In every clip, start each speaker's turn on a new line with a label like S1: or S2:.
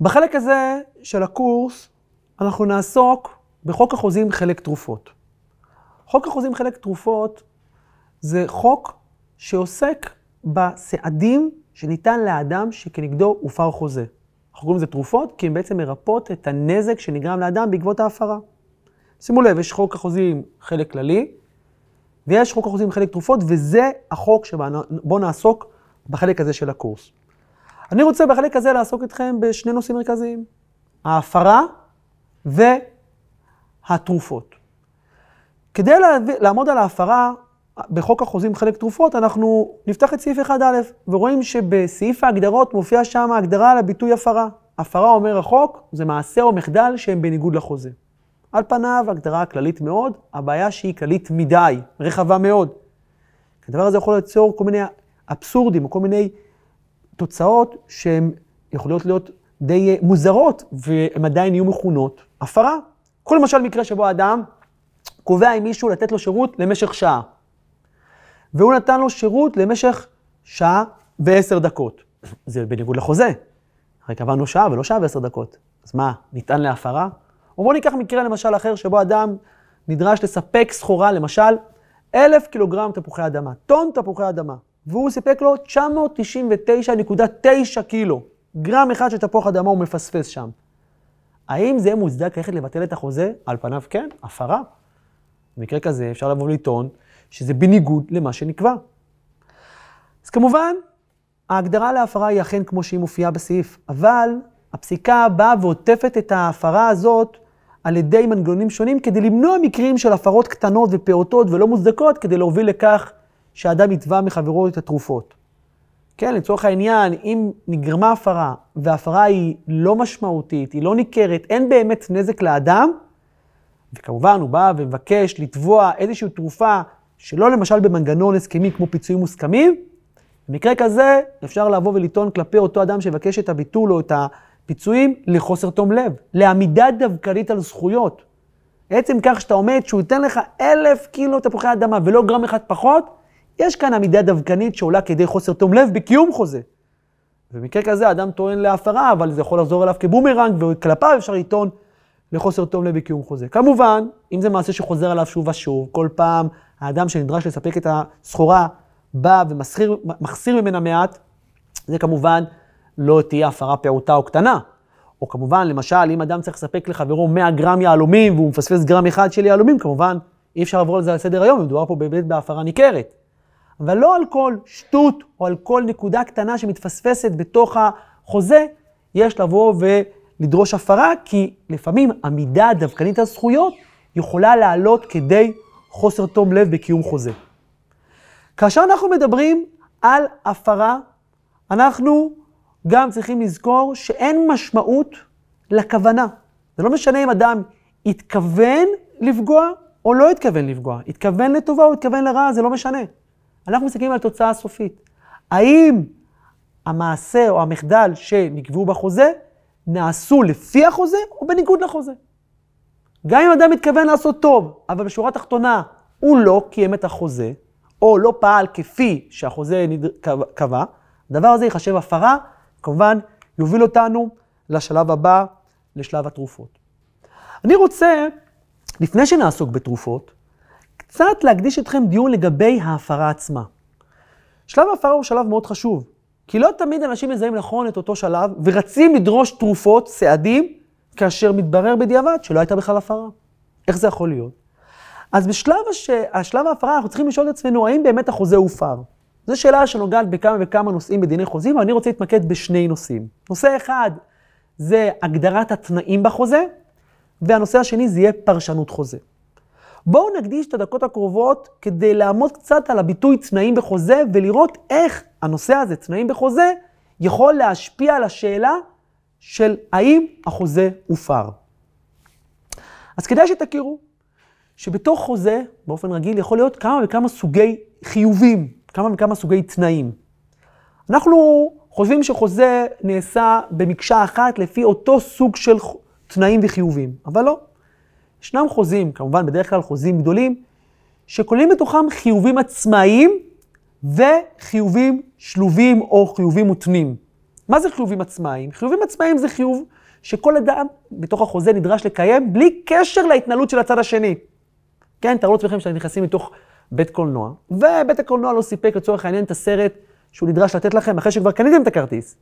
S1: בחלק הזה של הקורס אנחנו נעסוק בחוק החוזים חלק תרופות. חוק החוזים חלק תרופות זה חוק שעוסק בסעדים שניתן לאדם שכנגדו הופר חוזה. אנחנו קוראים לזה תרופות כי הן בעצם מרפאות את הנזק שנגרם לאדם בעקבות ההפרה. שימו לב, יש חוק החוזים חלק כללי, ויש חוק החוזים חלק תרופות, וזה החוק שבו נעסוק בחלק הזה של הקורס. אני רוצה בחלק הזה לעסוק איתכם בשני נושאים מרכזיים, ההפרה והתרופות. כדי לעמוד על ההפרה בחוק החוזים חלק תרופות, אנחנו נפתח את סעיף 1א, ורואים שבסעיף ההגדרות מופיע שם הגדרה על הביטוי הפרה. הפרה, אומר החוק, זה מעשה או מחדל שהם בניגוד לחוזה. על פניו, הגדרה כללית מאוד, הבעיה שהיא כללית מדי, רחבה מאוד. הדבר הזה יכול ליצור כל מיני אבסורדים, או כל מיני תוצאות שהן יכולות להיות די מוזרות, והן עדיין יהיו מכונות הפרה. כל למשל מקרה שבו אדם קובע עם מישהו לתת לו שירות למשך שעה. והוא נתן לו שירות למשך שעה ועשר דקות. זה בניגוד לחוזה. הרי קבענו שעה ולא שעה ועשר דקות. אז מה, ניתן להפרה? או בואו ניקח מקרה למשל אחר, שבו אדם נדרש לספק סחורה, למשל, אלף קילוגרם תפוחי אדמה, טון תפוחי אדמה, והוא סיפק לו 999.9 קילו, גרם אחד של תפוח אדמה הוא מפספס שם. האם זה מוצדק ללכת לבטל את החוזה? על פניו כן, הפרה. במקרה כזה אפשר לבוא ולטעון שזה בניגוד למה שנקבע. אז כמובן, ההגדרה להפרה היא אכן כמו שהיא מופיעה בסעיף, אבל הפסיקה באה ועוטפת את ההפרה הזאת על ידי מנגנונים שונים כדי למנוע מקרים של הפרות קטנות ופעוטות ולא מוצדקות, כדי להוביל לכך שאדם יתבע מחברו את התרופות. כן, לצורך העניין, אם נגרמה הפרה, וההפרה היא לא משמעותית, היא לא ניכרת, אין באמת נזק לאדם, וכמובן הוא בא ומבקש לתבוע איזושהי תרופה שלא למשל במנגנון הסכמי כמו פיצויים מוסכמים, במקרה כזה אפשר לבוא ולטעון כלפי אותו אדם שיבקש את הביטול או את הפיצויים לחוסר תום לב, לעמידה דווקנית על זכויות. עצם כך שאתה עומד שהוא ייתן לך אלף קילו תפוחי אדמה ולא גרם אחד פחות, יש כאן עמידה דווקנית שעולה כדי חוסר תום לב בקיום חוזה. במקרה כזה אדם טוען להפרה, אבל זה יכול לחזור אליו כבומרנג, וכלפיו אפשר לטעון לחוסר תום לב בקיום חוזה. כמובן, אם זה מעשה שחוזר עליו שוב ושוב, כל פעם האדם שנדרש לספק את הסחורה בא ומחסיר ממנה מעט, זה כמובן לא תהיה הפרה פעוטה או קטנה. או כמובן, למשל, אם אדם צריך לספק לחברו 100 גרם יהלומים והוא מפספס גרם אחד של יהלומים, כמובן, אי אפשר לעבור על זה על סדר היום, מדובר פה באמת בהפרה ניכרת. אבל לא על כל שטות או על כל נקודה קטנה שמתפספסת בתוך החוזה, יש לבוא ולדרוש הפרה, כי לפעמים עמידה דווקנית על זכויות יכולה לעלות כדי חוסר תום לב בקיום חוזה. כאשר אנחנו מדברים על הפרה, אנחנו גם צריכים לזכור שאין משמעות לכוונה. זה לא משנה אם אדם התכוון לפגוע או לא התכוון לפגוע. התכוון לטובה או התכוון לרעה, זה לא משנה. אנחנו מסתכלים על התוצאה הסופית. האם המעשה או המחדל שנקבעו בחוזה נעשו לפי החוזה או בניגוד לחוזה? גם אם אדם מתכוון לעשות טוב, אבל בשורה התחתונה הוא לא קיים את החוזה, או לא פעל כפי שהחוזה קבע, הדבר הזה ייחשב הפרה, כמובן יוביל אותנו לשלב הבא, לשלב התרופות. אני רוצה, לפני שנעסוק בתרופות, קצת להקדיש אתכם דיון לגבי ההפרה עצמה. שלב ההפרה הוא שלב מאוד חשוב, כי לא תמיד אנשים מזהים נכון את אותו שלב ורצים לדרוש תרופות, סעדים, כאשר מתברר בדיעבד שלא הייתה בכלל הפרה. איך זה יכול להיות? אז בשלב הש... השלב ההפרה אנחנו צריכים לשאול את עצמנו, האם באמת החוזה הופר? זו שאלה שנוגעת בכמה וכמה נושאים בדיני חוזים, ואני רוצה להתמקד בשני נושאים. נושא אחד זה הגדרת התנאים בחוזה, והנושא השני זה יהיה פרשנות חוזה. בואו נקדיש את הדקות הקרובות כדי לעמוד קצת על הביטוי תנאים בחוזה ולראות איך הנושא הזה, תנאים בחוזה, יכול להשפיע על השאלה של האם החוזה הופר. אז כדאי שתכירו שבתוך חוזה, באופן רגיל, יכול להיות כמה וכמה סוגי חיובים, כמה וכמה סוגי תנאים. אנחנו חושבים שחוזה נעשה במקשה אחת לפי אותו סוג של תנאים וחיובים, אבל לא. ישנם חוזים, כמובן בדרך כלל חוזים גדולים, שכוללים בתוכם חיובים עצמאיים וחיובים שלובים או חיובים מותנים. מה זה חיובים עצמאיים? חיובים עצמאיים זה חיוב שכל אדם בתוך החוזה נדרש לקיים בלי קשר להתנהלות של הצד השני. כן, תארו לעצמכם שאתם נכנסים לתוך בית קולנוע, ובית הקולנוע לא סיפק לצורך העניין את הסרט שהוא נדרש לתת לכם אחרי שכבר קניתם את הכרטיס.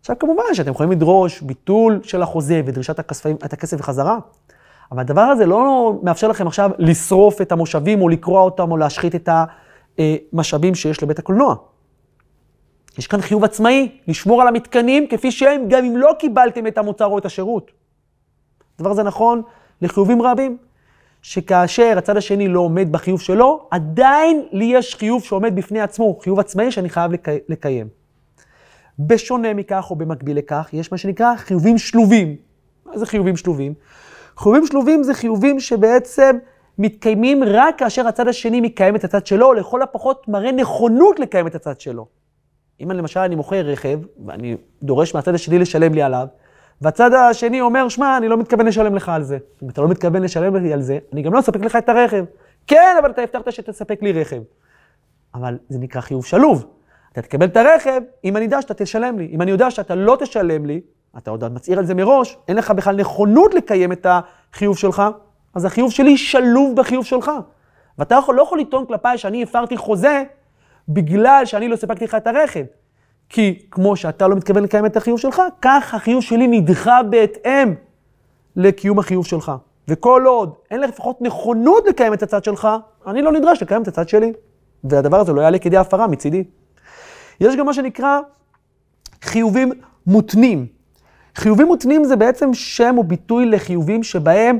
S1: עכשיו, כמובן שאתם יכולים לדרוש ביטול של החוזה ודרישת הכספים, את הכסף בחזרה, אבל הדבר הזה לא מאפשר לכם עכשיו לשרוף את המושבים או לקרוע אותם או להשחית את המשאבים שיש לבית הקולנוע. יש כאן חיוב עצמאי, לשמור על המתקנים כפי שהם, גם אם לא קיבלתם את המוצר או את השירות. הדבר הזה נכון לחיובים רבים, שכאשר הצד השני לא עומד בחיוב שלו, עדיין לי יש חיוב שעומד בפני עצמו, חיוב עצמאי שאני חייב לקי... לקיים. בשונה מכך או במקביל לכך, יש מה שנקרא חיובים שלובים. מה זה חיובים שלובים? חיובים שלובים זה חיובים שבעצם מתקיימים רק כאשר הצד השני מקיים את הצד שלו, או לכל הפחות מראה נכונות לקיים את הצד שלו. אם למשל אני מוכר רכב, ואני דורש מהצד השני לשלם לי עליו, והצד השני אומר, שמע, אני לא מתכוון לשלם לך על זה. אם אתה לא מתכוון לשלם לי על זה, אני גם לא אספק לך את הרכב. כן, אבל אתה הבטחת שתספק לי רכב. אבל זה נקרא חיוב שלוב. אתה תקבל את הרכב אם אני יודע שאתה תשלם לי. אם אני יודע שאתה לא תשלם לי, אתה עוד מצהיר על זה מראש, אין לך בכלל נכונות לקיים את החיוב שלך, אז החיוב שלי שלוב בחיוב שלך. ואתה יכול, לא יכול לטעון כלפיי שאני הפרתי חוזה בגלל שאני לא סיפקתי לך את הרכב. כי כמו שאתה לא מתכוון לקיים את החיוב שלך, כך החיוב שלי נדחה בהתאם לקיום החיוב שלך. וכל עוד אין לך לפחות נכונות לקיים את הצד שלך, אני לא נדרש לקיים את הצד שלי. והדבר הזה לא יעלה כדי הפרה מצידי. יש גם מה שנקרא חיובים מותנים. חיובים מותנים זה בעצם שם או ביטוי לחיובים שבהם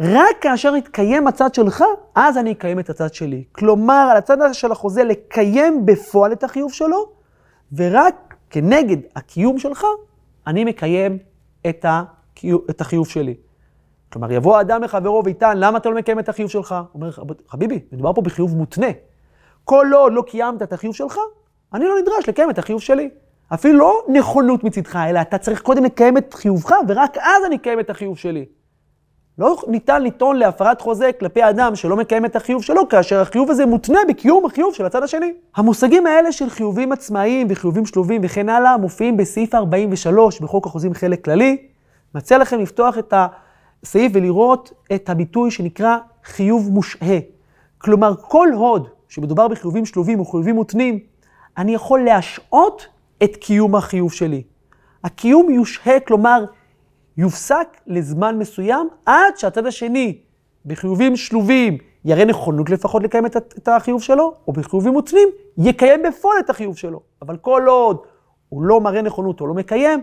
S1: רק כאשר יתקיים הצד שלך, אז אני אקיים את הצד שלי. כלומר, על הצד של החוזה לקיים בפועל את החיוב שלו, ורק כנגד הקיום שלך, אני מקיים את, הקיוב, את החיוב שלי. כלומר, יבוא אדם לחברו ויטען, למה אתה לא מקיים את החיוב שלך? הוא אומר, חביבי, מדובר פה בחיוב מותנה. כל עוד לא קיימת את החיוב שלך, אני לא נדרש לקיים את החיוב שלי. אפילו לא נכונות מצידך, אלא אתה צריך קודם לקיים את חיובך, ורק אז אני אקיים את החיוב שלי. לא ניתן לטעון להפרת חוזה כלפי אדם שלא מקיים את החיוב שלו, כאשר החיוב הזה מותנה בקיום החיוב של הצד השני. המושגים האלה של חיובים עצמאיים וחיובים שלובים וכן הלאה, מופיעים בסעיף 43 בחוק החוזים חלק כללי. מציע לכם לפתוח את הסעיף ולראות את הביטוי שנקרא חיוב מושהה. כלומר, כל הוד שמדובר בחיובים שלובים או חיובים מותנים, אני יכול להשעות את קיום החיוב שלי. הקיום יושהה, כלומר, יופסק לזמן מסוים עד שהצד השני, בחיובים שלובים, יראה נכונות לפחות לקיים את, את החיוב שלו, או בחיובים מותנים, יקיים בפועל את החיוב שלו. אבל כל עוד הוא לא מראה נכונות או לא מקיים,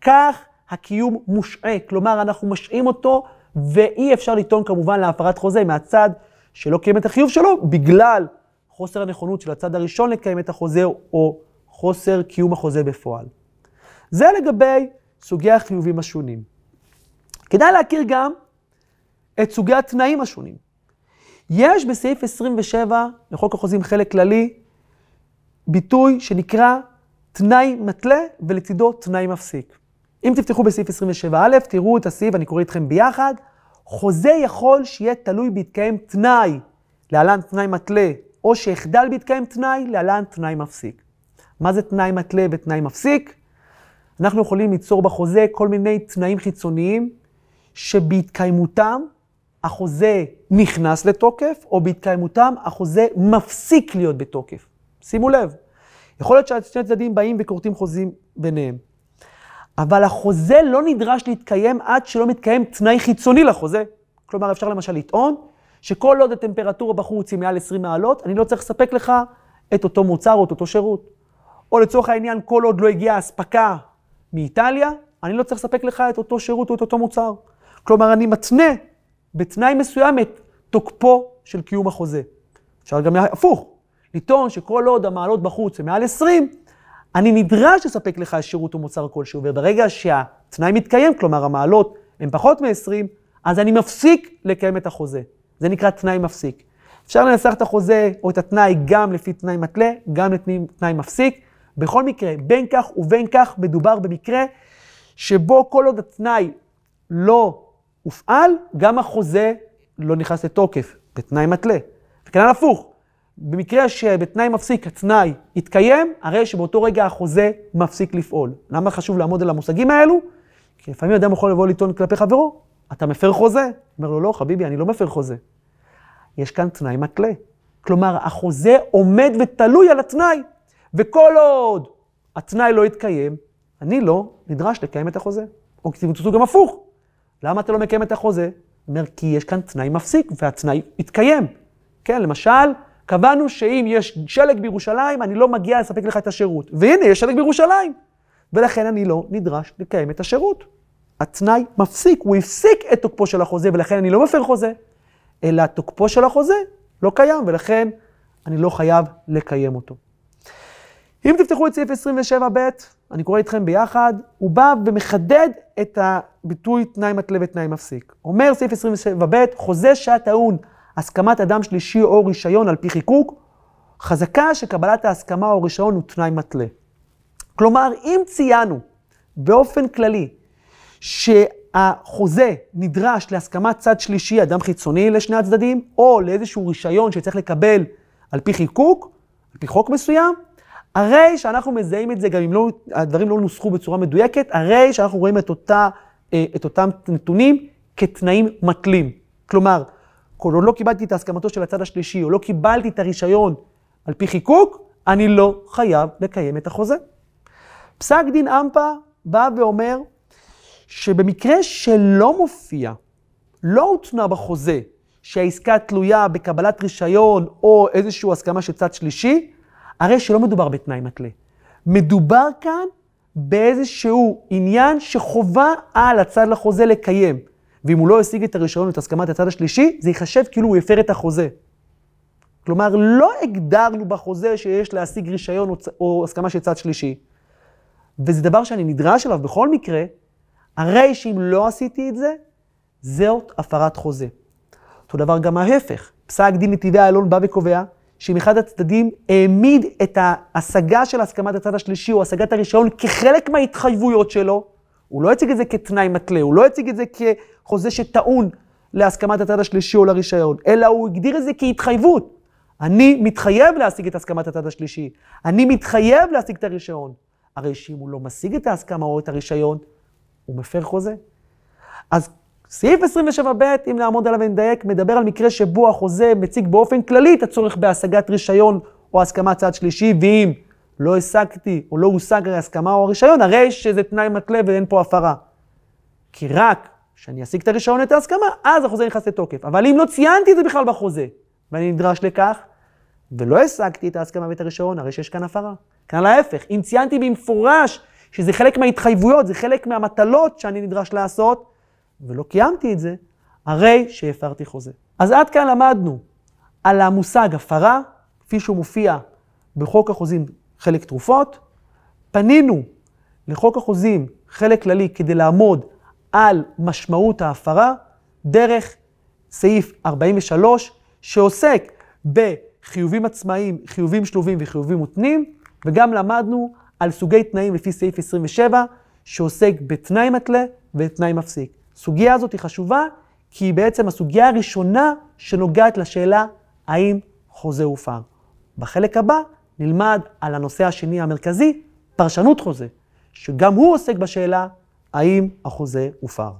S1: כך הקיום מושעה. כלומר, אנחנו משעים אותו, ואי אפשר לטעון כמובן להפרת חוזה מהצד שלא קיים את החיוב שלו, בגלל חוסר הנכונות של הצד הראשון לקיים את החוזה, או חוסר קיום החוזה בפועל. זה לגבי סוגי החיובים השונים. כדאי להכיר גם את סוגי התנאים השונים. יש בסעיף 27 לחוק החוזים חלק כללי ביטוי שנקרא תנאי מתלה ולצידו תנאי מפסיק. אם תפתחו בסעיף 27א, תראו את הסעיף, אני קורא איתכם ביחד. חוזה יכול שיהיה תלוי בהתקיים תנאי, להלן תנאי מתלה, או שיחדל בהתקיים תנאי, להלן תנאי מפסיק. מה זה תנאי מתלה ותנאי מפסיק? אנחנו יכולים ליצור בחוזה כל מיני תנאים חיצוניים שבהתקיימותם החוזה נכנס לתוקף, או בהתקיימותם החוזה מפסיק להיות בתוקף. שימו לב, יכול להיות ששני צדדים באים וכורתים חוזים ביניהם, אבל החוזה לא נדרש להתקיים עד שלא מתקיים תנאי חיצוני לחוזה. כלומר, אפשר למשל לטעון שכל עוד הטמפרטורה בחוץ היא מעל 20 מעלות, אני לא צריך לספק לך את אותו מוצר או את אותו שירות. או לצורך העניין, כל עוד לא הגיעה אספקה מאיטליה, אני לא צריך לספק לך את אותו שירות או את אותו מוצר. כלומר, אני מתנה בתנאי מסוים את תוקפו של קיום החוזה. אפשר גם הפוך, לטעון שכל עוד המעלות בחוץ הן מעל 20, אני נדרש לספק לך שירות או מוצר כלשהו, וברגע שהתנאי מתקיים, כלומר המעלות הן פחות מ-20, אז אני מפסיק לקיים את החוזה. זה נקרא תנאי מפסיק. אפשר לנסח את החוזה או את התנאי גם לפי תנאי מתלה, גם לתנאי מפסיק. בכל מקרה, בין כך ובין כך מדובר במקרה שבו כל עוד התנאי לא הופעל, גם החוזה לא נכנס לתוקף, בתנאי מתלה. וכנ"ל הפוך, במקרה שבתנאי מפסיק התנאי יתקיים, הרי שבאותו רגע החוזה מפסיק לפעול. למה חשוב לעמוד על המושגים האלו? כי לפעמים אדם יכול לבוא לטעון כלפי חברו, אתה מפר חוזה? אומר לו, לא, חביבי, אני לא מפר חוזה. יש כאן תנאי מתלה. כלומר, החוזה עומד ותלוי על התנאי, וכל עוד התנאי לא יתקיים, אני לא נדרש לקיים את החוזה. או תמצאו גם הפוך. למה אתה לא מקיים את החוזה? אומר, כי יש כאן תנאי מפסיק, והתנאי יתקיים. כן, למשל, קבענו שאם יש שלג בירושלים, אני לא מגיע לספק לך את השירות. והנה, יש שלג בירושלים. ולכן אני לא נדרש לקיים את השירות. התנאי מפסיק, הוא הפסיק את תוקפו של החוזה, ולכן אני לא מפר חוזה, אלא תוקפו של החוזה לא קיים, ולכן אני לא חייב לקיים אותו. אם תפתחו את סעיף 27ב, אני קורא איתכם ביחד, הוא בא ומחדד את הביטוי תנאי מתלה ותנאי מפסיק. אומר סעיף 27ב, חוזה שהיה טעון הסכמת אדם שלישי או רישיון על פי חיקוק, חזקה שקבלת ההסכמה או רישיון הוא תנאי מתלה. כלומר, אם ציינו באופן כללי שהחוזה נדרש להסכמת צד שלישי, אדם חיצוני לשני הצדדים, או לאיזשהו רישיון שצריך לקבל על פי חיקוק, על פי חוק מסוים, הרי שאנחנו מזהים את זה, גם אם לא, הדברים לא נוסחו בצורה מדויקת, הרי שאנחנו רואים את, אותה, אה, את אותם נתונים כתנאים מתלים. כלומר, כל עוד לא קיבלתי את הסכמתו של הצד השלישי, או לא קיבלתי את הרישיון על פי חיקוק, אני לא חייב לקיים את החוזה. פסק דין אמפה בא ואומר שבמקרה שלא מופיע, לא הותנה בחוזה, שהעסקה תלויה בקבלת רישיון או איזושהי הסכמה של צד שלישי, הרי שלא מדובר בתנאי מתלה. מדובר כאן באיזשהו עניין שחובה על הצד לחוזה לקיים. ואם הוא לא השיג את הרישיון ואת הסכמת הצד השלישי, זה ייחשב כאילו הוא הפר את החוזה. כלומר, לא הגדרנו בחוזה שיש להשיג רישיון או, או הסכמה של צד שלישי. וזה דבר שאני נדרש אליו בכל מקרה, הרי שאם לא עשיתי את זה, זאת הפרת חוזה. אותו דבר גם ההפך. פסק דין נתיבי איילון בא וקובע שאם אחד הצדדים העמיד את ההשגה של הסכמת הצד השלישי או השגת הרישיון כחלק מההתחייבויות שלו, הוא לא הציג את זה כתנאי מתלה, הוא לא הציג את זה כחוזה שטעון להסכמת הצד השלישי או לרישיון, אלא הוא הגדיר את זה כהתחייבות. אני מתחייב להשיג את הסכמת הצד השלישי, אני מתחייב להשיג את הרישיון. הרי שאם הוא לא משיג את ההסכמה או את הרישיון, הוא מפר חוזה. אז סעיף 27ב, אם נעמוד עליו ונדייק, מדבר על מקרה שבו החוזה מציג באופן כללי את הצורך בהשגת רישיון או הסכמת צד שלישי, ואם לא השגתי או לא הושג ההסכמה או הרישיון, הרי שזה תנאי מתלה ואין פה הפרה. כי רק כשאני אשיג את הרישיון ואת ההסכמה, אז החוזה נכנס לתוקף. אבל אם לא ציינתי את זה בכלל בחוזה, ואני נדרש לכך, ולא השגתי את ההסכמה ואת הרישיון, הרי שיש כאן הפרה. כאן להפך, אם ציינתי במפורש שזה חלק מההתחייבויות, זה חלק מהמטלות שאני נדרש לעשות, ולא קיימתי את זה, הרי שהפרתי חוזה. אז עד כאן למדנו על המושג הפרה, כפי שהוא מופיע בחוק החוזים חלק תרופות. פנינו לחוק החוזים חלק כללי כדי לעמוד על משמעות ההפרה דרך סעיף 43, שעוסק בחיובים עצמאיים, חיובים שלובים וחיובים מותנים, וגם למדנו על סוגי תנאים לפי סעיף 27, שעוסק בתנאי מתלה ותנאי מפסיק. הסוגיה הזאת היא חשובה, כי היא בעצם הסוגיה הראשונה שנוגעת לשאלה האם חוזה הופר. בחלק הבא נלמד על הנושא השני המרכזי, פרשנות חוזה, שגם הוא עוסק בשאלה האם החוזה הופר.